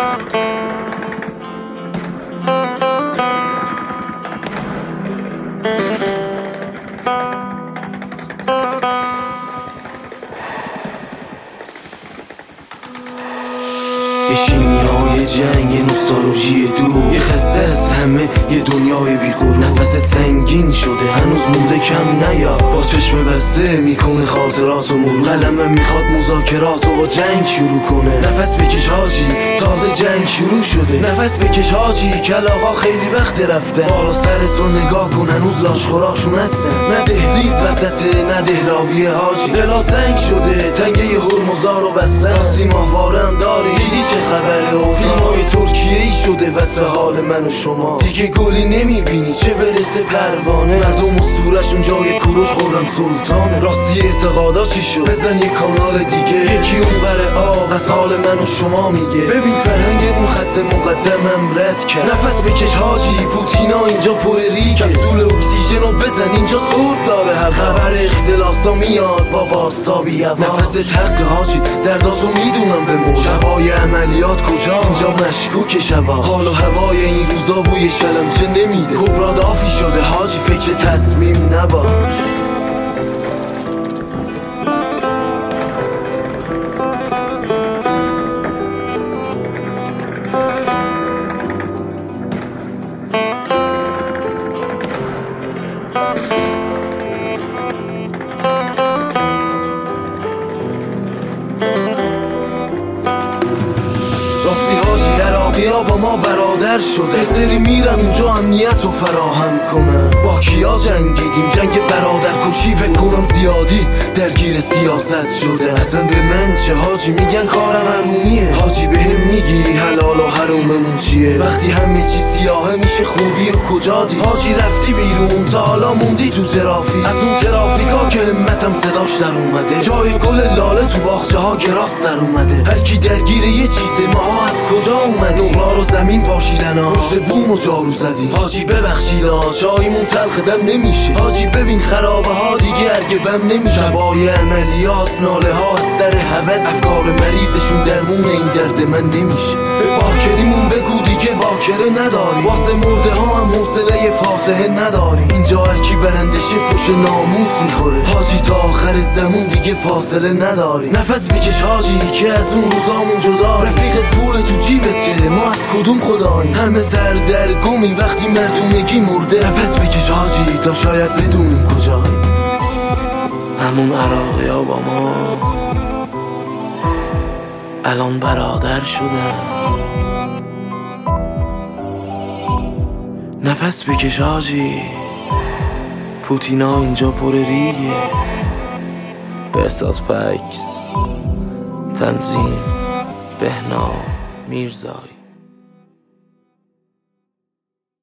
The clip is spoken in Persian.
یه شیمی های جنگ یه نوستالژی همه یه دنیای بیخور نفست سنگین شده هنوز مونده کم نیا. با چشم بسته می‌کنه خاطرات و مرور قلمم می‌خواد مذاکرات و با جنگ شروع کنه. نفس بکش حاجی تازه جنگ شروع شده. نفس بکش حاجی کلاغا خیلی وقت رفته. بالا سر تو نگاه کن هنوز لاش خوراکشون هستن. نه دهلیز وسطه نه دهلاوی حاجی. دلا سنگ شده تنگه هرمزار و بستن. سیماوارم داری. شده واسه حال من و شما. دیگه گلی نمی‌بینی چه برسه پروانه؟ مردم و سورشون جای کوروش خورم سلطانه. راستی اعتقادا چی شد؟ بزن یه کانال دیگه. یکی اون آب از حال من و شما میگه. ببین فرهنگ اون خط مقدمم رد کرد. نفس بکش حاجی پوتینا اینجا اختلاسا میاد با باستابی نفس حق حاجی درداتو می‌دونم به مو شبای عملیات کجا؟ اینجا مشکوک شبا حال و هوای این روزا بوی شلمچه نمیده؟ کبرا دافی شده حاجی فکر تصمیم نباش. بیا با ما برادر شده. سری میرن اونجا امنیت رو فراهم کنن. با کیا جنگیدیم؟ جنگ برادر سیاست شده اصلا به من چه؟ حاجی میگن کارم حرومیه. حاجی بهم میگی حلال و حروممون چیه؟ وقتی همه چی سیاهه میشه خوبی و کجا دی؟ حاجی رفتی بیرون تا حالا موندی تو ترافیک. از اون ترافیکا که همتم صداش در اومده. جای گل لاله تو باخچه ها گراس در اومده. هر کی درگیر یه چیزه ما از کجا اومده؟ نقلا رو زمین پاشیدن ها. پشت بوم و جارو زدی. حاجی ببخشید چایمون تلخ دم نمیشه. حاجی ببین خرابه ها دیگه ارگه بم نمیشه. شبای عملیات ناله ها از سر حوض افکار مریضشون درمون این درد من نمیشه. به باکریمون بگو دیگه باکره نداری واسه مرده ها هم حوصله فاتحه نداری اینجا هر کی برندشه فوش ناموس می‌خوره. حاجی تا آخر زمون دیگه فاصله نداری نفس بکش حاجی که از اون روزامون جدا. رفیقت پول تو جیبته ما از کدوم خدایی همه سردرگمی وقتی مردونگی مرده. نفس بکش حاجی تا شاید بدونیم کجایی همون عراقی ها با ما. الان برادر شدن نفس بکش حاجی پوتینا اینجا پر ریگه. بهسات پکس تنظیم بهنا میرزایی.